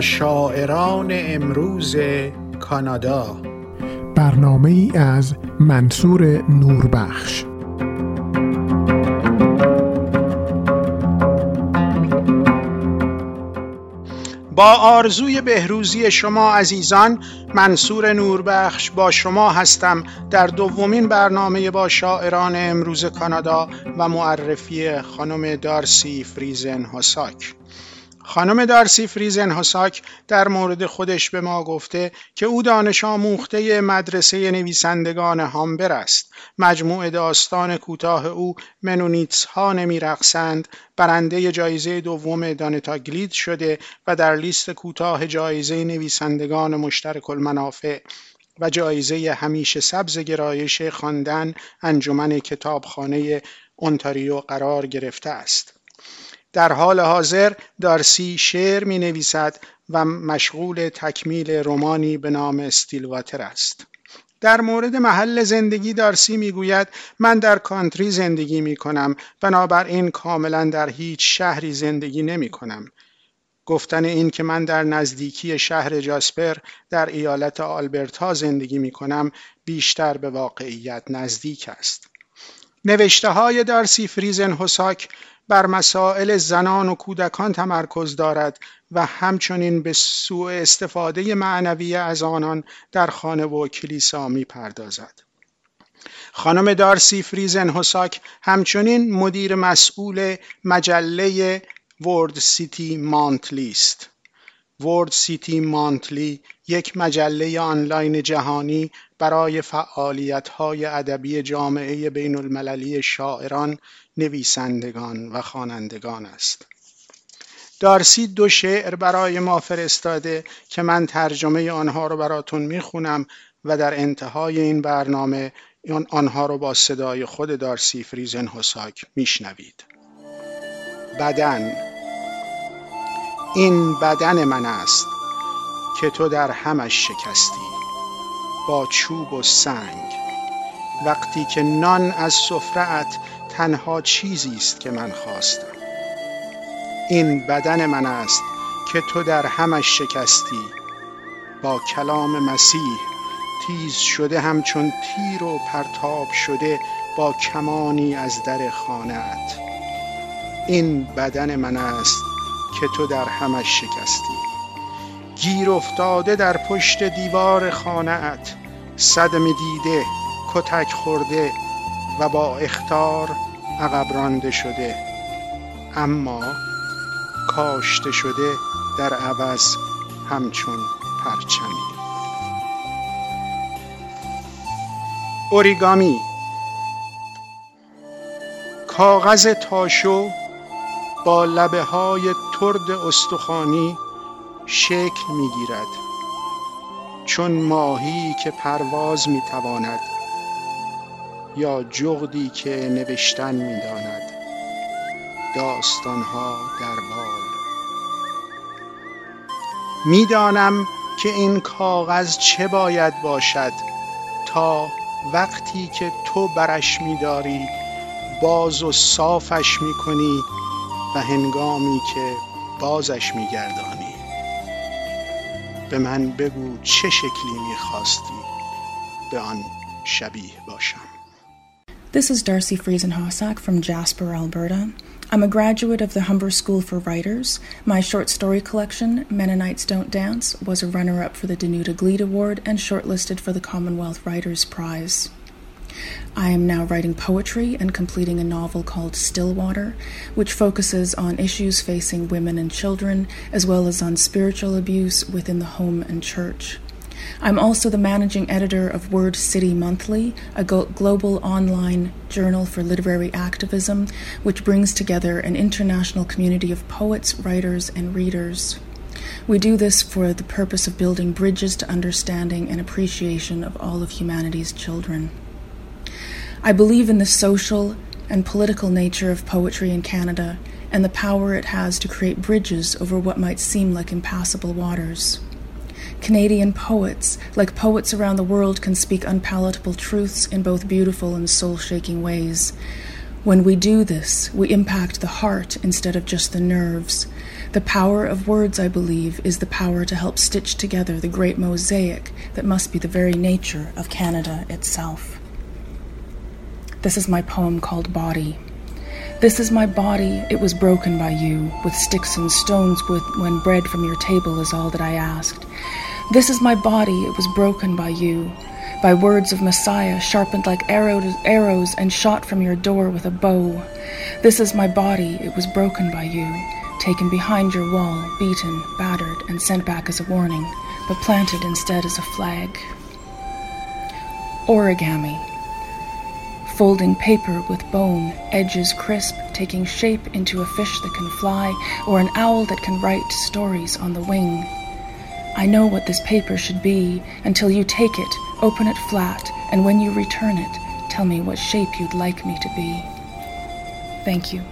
با شاعران امروز کانادا. برنامه ای از منصور نوربخش. با آرزوی بهروزی شما عزیزان منصور نوربخش با شما هستم در دومین برنامه با شاعران امروز کانادا و معرفی خانم دارسی فریزن هاساک خانم دارسی فریزن هاساک در مورد خودش به ما گفته که او دانش آموخته مدرسه نویسندگان هامبر است. مجموع داستان کوتاه او منونیتس ها نمیرقصند برنده جایزه دوم دانتاگلید شده و در لیست کوتاه جایزه نویسندگان مشترک المنافع و جایزه همیشه سبز گرایش خواندن انجمن کتابخانه اونتاریو قرار گرفته است. در حال حاضر دارسی شعر می نویسد و مشغول تکمیل رومانی به نام استیلواتر است. در مورد محل زندگی دارسی می‌گوید من در کانتری زندگی می کنم بنابراین کاملا در هیچ شهری زندگی نمی کنم. گفتن این که من در نزدیکی شهر جاسپر در ایالت آلبرتا زندگی می کنم بیشتر به واقعیت نزدیک است. نوشته های دارسی فریزن حساک بر مسائل زنان و کودکان تمرکز دارد و همچنین به سوء استفاده معنوی از آنان در خانه و کلیسا می پردازد. خانم دارسی فریزن حساک همچنین مدیر مسئول مجله ورد سیتی مانتلی است. ورد سیتی مانتلی یک مجله آنلاین جهانی برای فعالیت‌های ادبی جامعه بین المللی شاعران، نویسندگان و خوانندگان است. دارسی دو شعر برای ما فرستاده که من ترجمه آنها رو براتون می‌خونم و در انتهای این برنامه آنها رو با صدای خود دارسی فریزن حساک میشنوید. بدن این بدن من است که تو در همش شکستی با چوب و سنگ. وقتی که نان از سفرهت تنها چیزی است که من خواستم. این بدن من است که تو در همش شکستی با کلام مسیح تیز شده همچون تیر و پرتاب شده با کمانی از در خانهت این بدن من است که تو در همش شکستی. گیر افتاده در پشت دیوار خانهت صدم دیده کتک خورده و با اختار عقب رانده شده. اما کاشته شده در عوض همچون پرچمی. اوریگامی. کاغذ تاشو با لبه های ترد استخوانی شکل می‌گیرد. چون ماهی که پرواز می‌تواند یا جغدی که نوشتن می‌داند. داستانها در بال. می‌دانم که این کاغذ چه باید باشد تا وقتی که تو برش میداری باز و صافش می‌کنی و هنگامی که بازش میگردانی به من بگو چه شکلی میخواستی به آن شبیه باشم This is Darcy Friesen-Hossack from Jasper, Alberta. I'm a graduate of the Humber School for Writers. My short story collection, Mennonites Don't Dance, was a runner up for the Danuta Gleed Award and shortlisted for the Commonwealth Writers Prize. I am now writing poetry and completing a novel called Stillwater, which focuses on issues facing women and children, as well as on spiritual abuse within the home and church. I'm also the managing editor of Word City Monthly, a global online journal for literary activism, which brings together an international community of poets, writers, and readers. We do this for the purpose of building bridges to understanding and appreciation of all of humanity's children. I believe in the social and political nature of poetry in Canada and the power it has to create bridges over what might seem like impassable waters. Canadian poets, like poets around the world, can speak unpalatable truths in both beautiful and soul shaking ways. When we do this, we impact the heart instead of just the nerves. The power of words, I believe, is the power to help stitch together the great mosaic that must be the very nature of Canada itself. This is my poem called Body. This is my body, it was broken by you, with sticks and stones with, when bread from your table is all that I asked. This is my body, it was broken by you, by words of Messiah, sharpened like arrows, arrows and shot from your door with a bow. This is my body, it was broken by you, taken behind your wall, beaten, battered, and sent back as a warning, but planted instead as a flag. Origami folding paper with bone, edges crisp, taking shape into a fish that can fly, or an owl that can write stories on the wing. I know what this paper should be until you take it, open it flat, and when you return it, tell me what shape you'd like me to be. Thank you.